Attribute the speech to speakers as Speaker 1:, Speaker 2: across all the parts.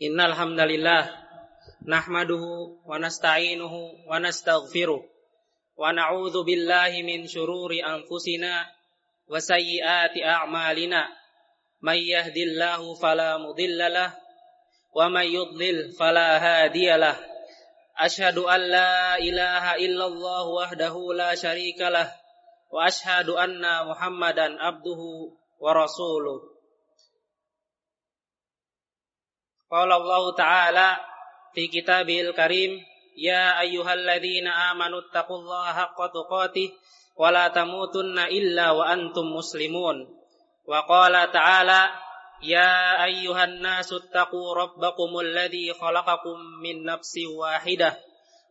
Speaker 1: Innal hamdalillah nahmaduhu wa nasta'inuhu wa nastaghfiruh wa na'udzu billahi min shururi anfusina wa sayyiati a'malina. May yahdillahu fala mudilla lah wa may yudlil fala hadiyalah ashhadu an la ilaha illallah wahdahu la syarika lah wa ashhadu anna muhammadan abduhu wa rasuluh قال الله تعالى في كتابه الكريم يا أيها الذين آمنوا اتقوا الله حق تقاته ولا تموتن إلا وأنتم مسلمون. وقال تعالى يا أيها الناس اتقوا ربكم الذي خلقكم من نفس واحدة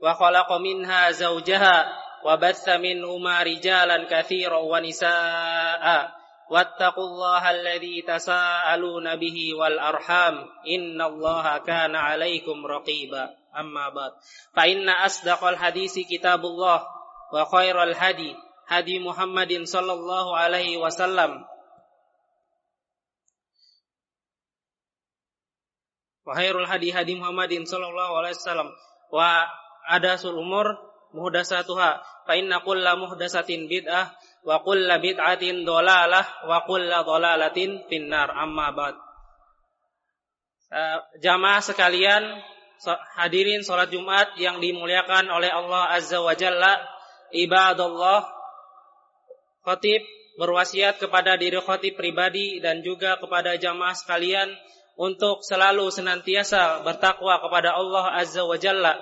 Speaker 1: وخلق منها زوجها وبث منهما رجالا كثيرا ونساء. واتقوا الله الذي تساءلون به والأرحام إن الله كان عليكم رقيبا أما بعد فإن أصدق الحديث كتاب الله وخير الهدي هدي محمد صلى الله عليه وسلم وخير الهدي هدي محمد صلى الله عليه وسلم وأداس الأمور muhdasatuha fa inna kulla muhdasatin bid'ah wa kulla bid'atin dolalah wa kulla dolalatin finnar. Amma ba'd. Uh, jamaah sekalian hadirin salat Jumat yang dimuliakan oleh Allah Azza wa Jalla ibadallah khotib, berwasiat kepada diri khotib pribadi dan juga kepada jamaah sekalian untuk selalu senantiasa bertakwa kepada Allah Azza wa Jalla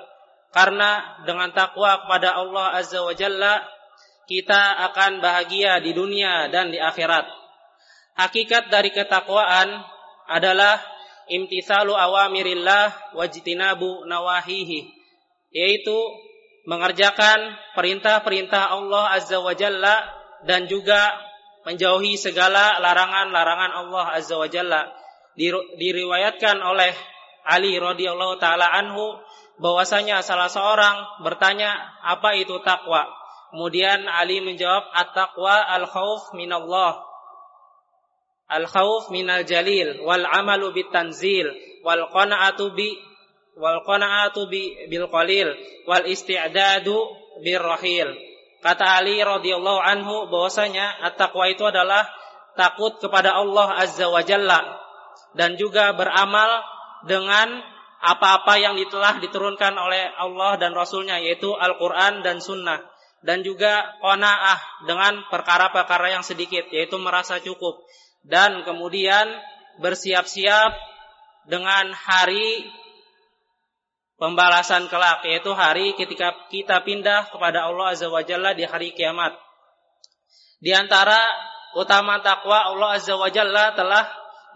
Speaker 1: karena dengan takwa kepada Allah Azza wa Jalla kita akan bahagia di dunia dan di akhirat. Hakikat dari ketakwaan adalah imtisalu awamirillah wajtinabu nawahihi, yaitu mengerjakan perintah-perintah Allah Azza wa Jalla dan juga menjauhi segala larangan-larangan Allah Azza wa Jalla. Diriwayatkan oleh Ali radhiyallahu taala anhu bahwasanya salah seorang bertanya apa itu takwa Kemudian Ali menjawab at-taqwa al-khauf minallah. Al-khauf minal jalil wal amalu bit tanzil wal qana'atu bi wal qana'atu bi bil qalil wal isti'dadu bir rahil. Kata Ali radhiyallahu anhu bahwasanya at-taqwa itu adalah takut kepada Allah azza wa jalla dan juga beramal dengan apa-apa yang telah diturunkan oleh Allah dan Rasulnya yaitu Al-Quran dan Sunnah dan juga qanaah dengan perkara-perkara yang sedikit yaitu merasa cukup dan kemudian bersiap-siap dengan hari pembalasan kelak yaitu hari ketika kita pindah kepada Allah Azza wa Jalla di hari kiamat. Di antara utama takwa Allah Azza wa Jalla telah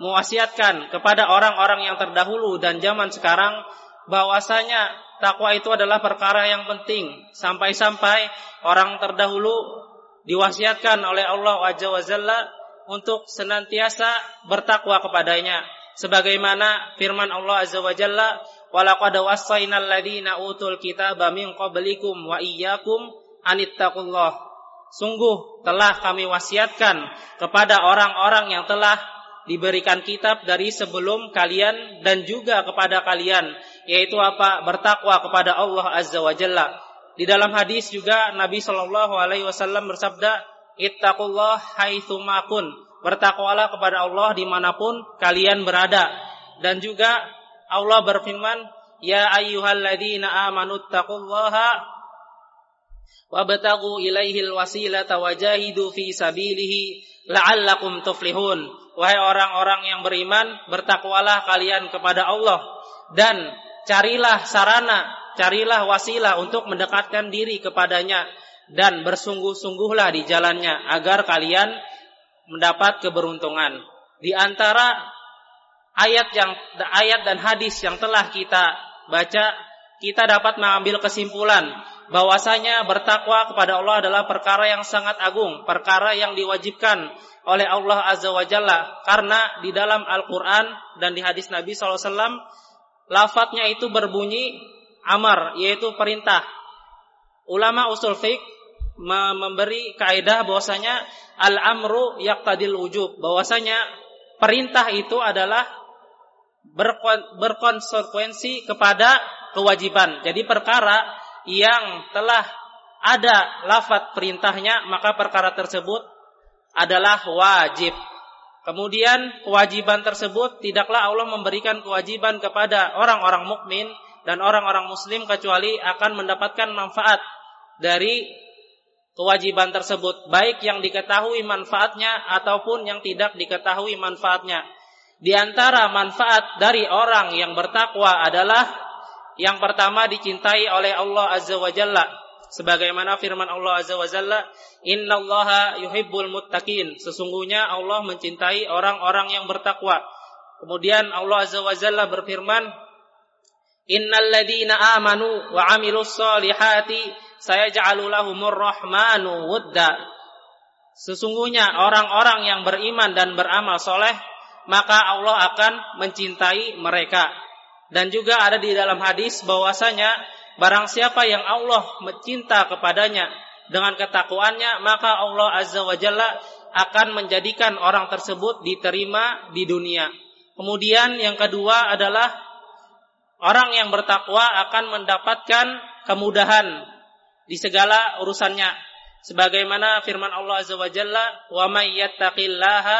Speaker 1: mewasiatkan kepada orang-orang yang terdahulu dan zaman sekarang bahwasanya takwa itu adalah perkara yang penting. Sampai-sampai orang terdahulu diwasiatkan oleh Allah Azza untuk senantiasa bertakwa kepadanya. Sebagaimana firman Allah Azza wa Jalla walaqad wassaynal ladzina utul kitaba min qablikum wa iyyakum anittaqullah sungguh telah kami wasiatkan kepada orang-orang yang telah diberikan kitab dari sebelum kalian dan juga kepada kalian yaitu apa bertakwa kepada Allah Azza wa Jalla. Di dalam hadis juga Nabi Shallallahu alaihi wasallam bersabda, "Ittaqullah haitsuma kun." Bertakwalah kepada Allah di mana pun kalian berada. Dan juga Allah berfirman, "Ya ayyuhalladzina amanu taqullaha wabtagu ilaihil wasilata wajahidu fi sabilihi la'allakum tuflihun." Wahai orang-orang yang beriman, bertakwalah kalian kepada Allah. Dan carilah sarana, carilah wasilah untuk mendekatkan diri kepadanya. Dan bersungguh-sungguhlah di jalannya agar kalian mendapat keberuntungan. Di antara ayat yang ayat dan hadis yang telah kita baca, kita dapat mengambil kesimpulan bahwasanya bertakwa kepada Allah adalah perkara yang sangat agung, perkara yang diwajibkan oleh Allah Azza wa Jalla karena di dalam Al-Qur'an dan di hadis Nabi SAW lafadznya itu berbunyi amar yaitu perintah. Ulama usul fiqh memberi kaidah bahwasanya al-amru yaqtadil wujub bahwasanya perintah itu adalah berkonsekuensi kepada kewajiban. Jadi perkara yang telah ada lafat perintahnya, maka perkara tersebut adalah wajib. Kemudian kewajiban tersebut tidaklah Allah memberikan kewajiban kepada orang-orang mukmin dan orang-orang muslim kecuali akan mendapatkan manfaat dari kewajiban tersebut baik yang diketahui manfaatnya ataupun yang tidak diketahui manfaatnya. Di antara manfaat dari orang yang bertakwa adalah yang pertama dicintai oleh Allah Azza wa Jalla. Sebagaimana firman Allah Azza wa Jalla innallaha yuhibbul muttaqin. Sesungguhnya Allah mencintai orang-orang yang bertakwa. Kemudian Allah Azza wa Jalla berfirman innal ladina amanu wa amilus solihati sayaj'alu lahumur rahmanu wudda. Sesungguhnya orang-orang yang beriman dan beramal soleh maka Allah akan mencintai mereka dan juga ada di dalam hadis bahwasanya Barang siapa yang Allah mencinta kepadanya dengan ketakwaannya, maka Allah Azza wa Jalla akan menjadikan orang tersebut diterima di dunia. Kemudian yang kedua adalah orang yang bertakwa akan mendapatkan kemudahan di segala urusannya. Sebagaimana firman Allah Azza wa Jalla, "Wa may yattaqillaha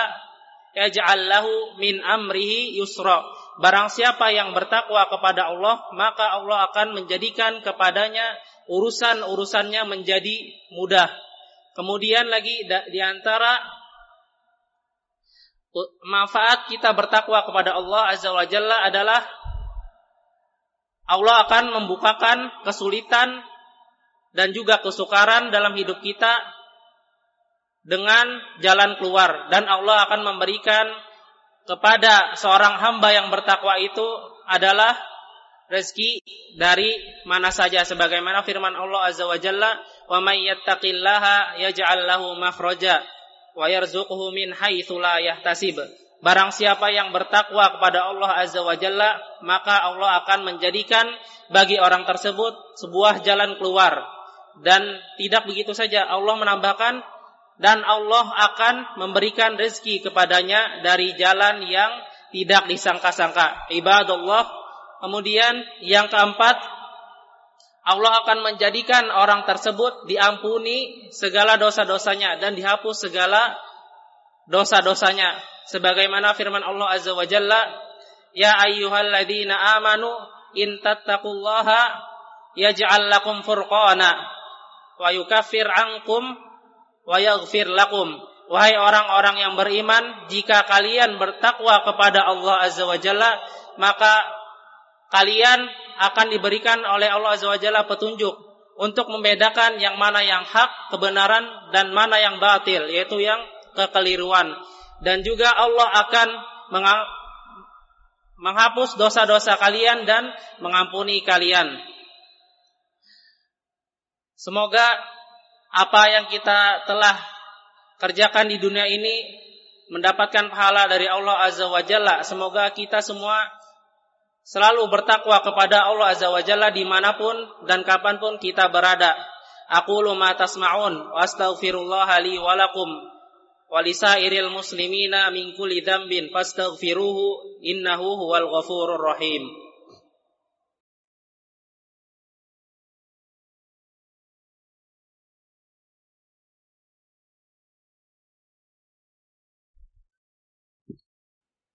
Speaker 1: yaj'al lahu min amrihi yusra." Barang siapa yang bertakwa kepada Allah, maka Allah akan menjadikan kepadanya urusan-urusannya menjadi mudah. Kemudian lagi di antara manfaat kita bertakwa kepada Allah Azza wa Jalla adalah Allah akan membukakan kesulitan dan juga kesukaran dalam hidup kita dengan jalan keluar dan Allah akan memberikan kepada seorang hamba yang bertakwa itu adalah rezeki dari mana saja. Sebagaimana firman Allah Azza wa Jalla wa may yattaqillaha yaj'al lahu makhraja wa yarzuquhu min haitsu la yahtasib. Barang siapa yang bertakwa kepada Allah Azza wa Jalla maka Allah akan menjadikan bagi orang tersebut sebuah jalan keluar. Dan tidak begitu saja Allah menambahkan dan Allah akan memberikan rezeki kepadanya dari jalan yang tidak disangka-sangka. Ibadullah. Kemudian yang keempat, Allah akan menjadikan orang tersebut diampuni segala dosa-dosanya dan dihapus segala dosa-dosanya. Sebagaimana firman Allah Azza wa Jalla, Ya ayyuhalladzina amanu in tattaqullaha yaj'al lakum furqana wa yukaffir ankum wa yaghfir lakum. Wahai orang-orang yang beriman, jika kalian bertakwa kepada Allah Azza wa Jalla, maka kalian akan diberikan oleh Allah Azza wa Jalla petunjuk untuk membedakan yang mana yang hak, kebenaran dan mana yang batil, yaitu yang kekeliruan. Dan juga Allah akan menghapus dosa-dosa kalian dan mengampuni kalian. Semoga apa yang kita telah kerjakan di dunia ini mendapatkan pahala dari Allah Azza wa Jalla. Semoga kita semua selalu bertakwa kepada Allah Azza wa Jalla di mana pun dan kapan pun kita berada. Aku ma tasma'un wa astaghfirullah li wa lakum wa lisairil muslimina min kulli dzambin fastaghfiruhu innahu huwal ghafurur rahim.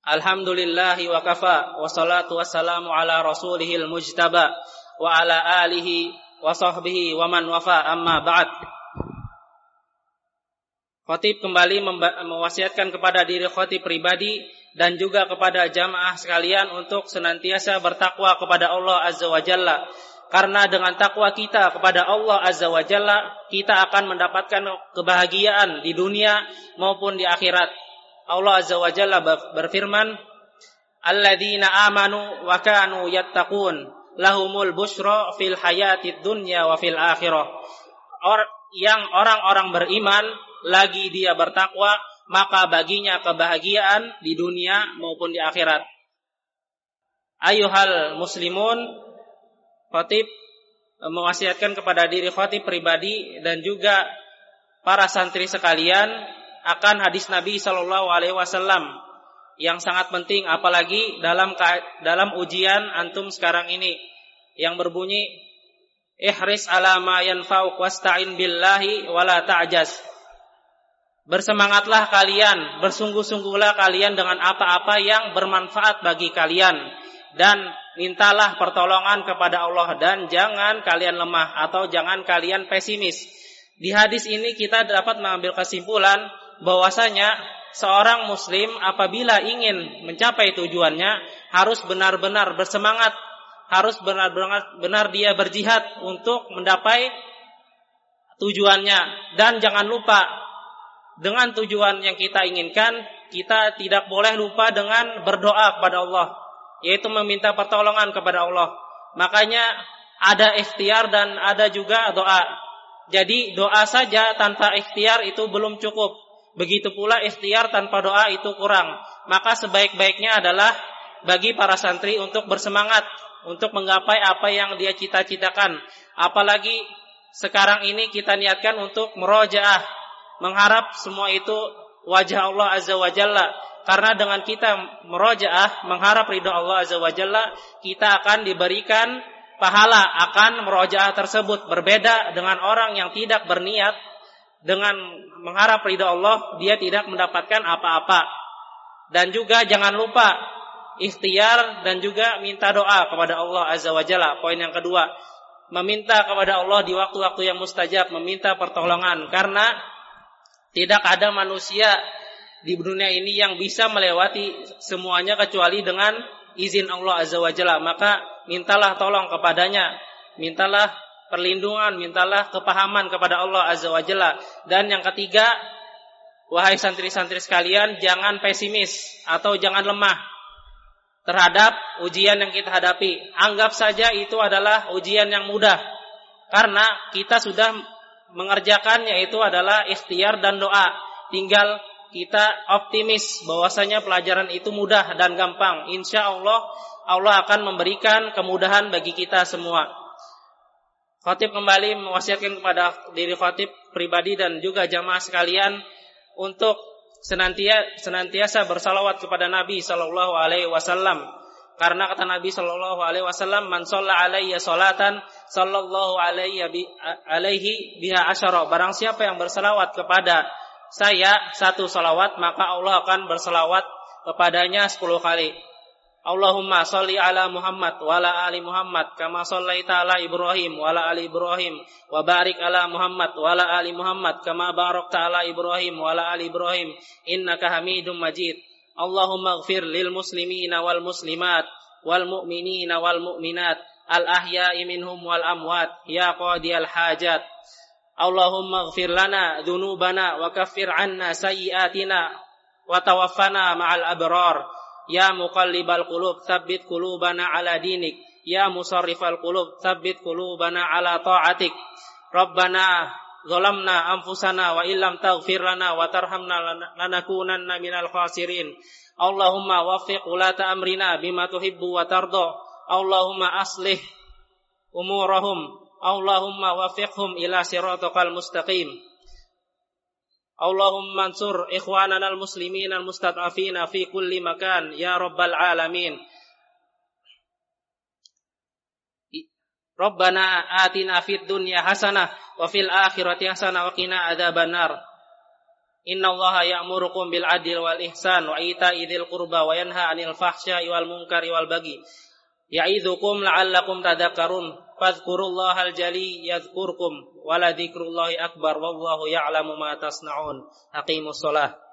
Speaker 1: Alhamdulillahi wa kafa wa salatu wassalamu ala rasulihil mujtaba wa ala alihi wa sahbihi wa man wafa amma ba'd. Khotib kembali mewasiatkan kepada diri khotib pribadi dan juga kepada jamaah sekalian untuk senantiasa bertakwa kepada Allah Azza wa Jalla. Karena dengan takwa kita kepada Allah Azza wa Jalla, kita akan mendapatkan kebahagiaan di dunia maupun di akhirat. Allah Azza wa Jalla berfirman, "Alladzina amanu wa kanu yattaqun lahumul busyra fil hayatid dunya wa fil akhirah." Or, yang orang-orang beriman lagi dia bertakwa, maka baginya kebahagiaan di dunia maupun di akhirat. Ayuhal muslimun, khatib mewasiatkan kepada diri khatib pribadi dan juga para santri sekalian akan hadis Nabi Shallallahu Alaihi Wasallam yang sangat penting apalagi dalam dalam ujian antum sekarang ini yang berbunyi ihris ala ma yanfa'uk wasta'in billahi wala Bersemangatlah kalian, bersungguh-sungguhlah kalian dengan apa-apa yang bermanfaat bagi kalian dan mintalah pertolongan kepada Allah dan jangan kalian lemah atau jangan kalian pesimis. Di hadis ini kita dapat mengambil kesimpulan bahwasanya seorang muslim apabila ingin mencapai tujuannya harus benar-benar bersemangat, harus benar-benar benar dia berjihad untuk mencapai tujuannya dan jangan lupa dengan tujuan yang kita inginkan kita tidak boleh lupa dengan berdoa kepada Allah yaitu meminta pertolongan kepada Allah. Makanya ada ikhtiar dan ada juga doa. Jadi doa saja tanpa ikhtiar itu belum cukup. Begitu pula ikhtiar tanpa doa itu kurang. Maka sebaik-baiknya adalah bagi para santri untuk bersemangat untuk menggapai apa yang dia cita-citakan. Apalagi sekarang ini kita niatkan untuk merojaah, mengharap semua itu wajah Allah Azza wa Jalla. Karena dengan kita merojaah, mengharap ridho Allah Azza wa Jalla, kita akan diberikan pahala akan merojaah tersebut. Berbeda dengan orang yang tidak berniat dengan mengharap ridha Allah dia tidak mendapatkan apa-apa. Dan juga jangan lupa ikhtiar dan juga minta doa kepada Allah Azza wa Jalla. Poin yang kedua, meminta kepada Allah di waktu-waktu yang mustajab, meminta pertolongan karena tidak ada manusia di dunia ini yang bisa melewati semuanya kecuali dengan izin Allah Azza wa Jalla. Maka mintalah tolong kepadanya, mintalah perlindungan, mintalah kepahaman kepada Allah Azza wa Jalla. Dan yang ketiga, wahai santri-santri sekalian, jangan pesimis atau jangan lemah terhadap ujian yang kita hadapi. Anggap saja itu adalah ujian yang mudah. Karena kita sudah mengerjakannya itu adalah ikhtiar dan doa. Tinggal kita optimis bahwasanya pelajaran itu mudah dan gampang. Insya Allah Allah akan memberikan kemudahan bagi kita semua. Khatib kembali mewasiatkan kepada diri khatib pribadi dan juga jamaah sekalian untuk senantiasa senantiasa bersalawat kepada Nabi sallallahu alaihi wasallam. Karena kata Nabi sallallahu alaihi wasallam, "Man alayya salatan sallallahu alaihi alaihi biha asyara." Barang siapa yang bersalawat kepada saya satu salawat, maka Allah akan bersalawat kepadanya sepuluh kali. Allahumma salli ala Muhammad wa ala ali Muhammad kama sallaita ala Ibrahim wa ala ali Ibrahim wa barik ala Muhammad wa ala ali Muhammad kama barakta ala Ibrahim wa ala ali Ibrahim innaka Hamidum Majid Allahumma ighfir lil muslimina wal muslimat wal mu'minina wal mu'minat al ahya'i minhum wal amwat ya qadiyal hajat Allahumma ighfir lana dhunubana wa kaffir anna sayyiatina wa tawaffana ma'al abrar يا مقلب القلوب ثبت قلوبنا على دينك. يا مصرف القلوب ثبت قلوبنا على طاعتك. ربنا ظلمنا أنفسنا وإن لم تغفر لنا وترحمنا لنكونن من الخاسرين. اللهم وفق ولاة أمرنا بما تحب وترضى. اللهم أصلح أمورهم. اللهم وفقهم إلى صراطك المستقيم. Allahumma ansur ikhwanan al-muslimin al-Mustadafina fi kulli makan ya rabbal alamin. Rabbana atina fid dunya hasanah wa fil akhirati hasanah wa qina adzabannar. Inna Allaha ya'murukum bil adil wal ihsan wa ita'i dzil qurba wa yanha 'anil fahsya'i wal munkari wal baghi ya'idzukum la'allakum tadhakkarun. Fadhkurullaha al-jali yadhkurkum. Wa la dzikrullahi akbar. Wallahu ya'lamu ma tasna'un. Aqimus shalah.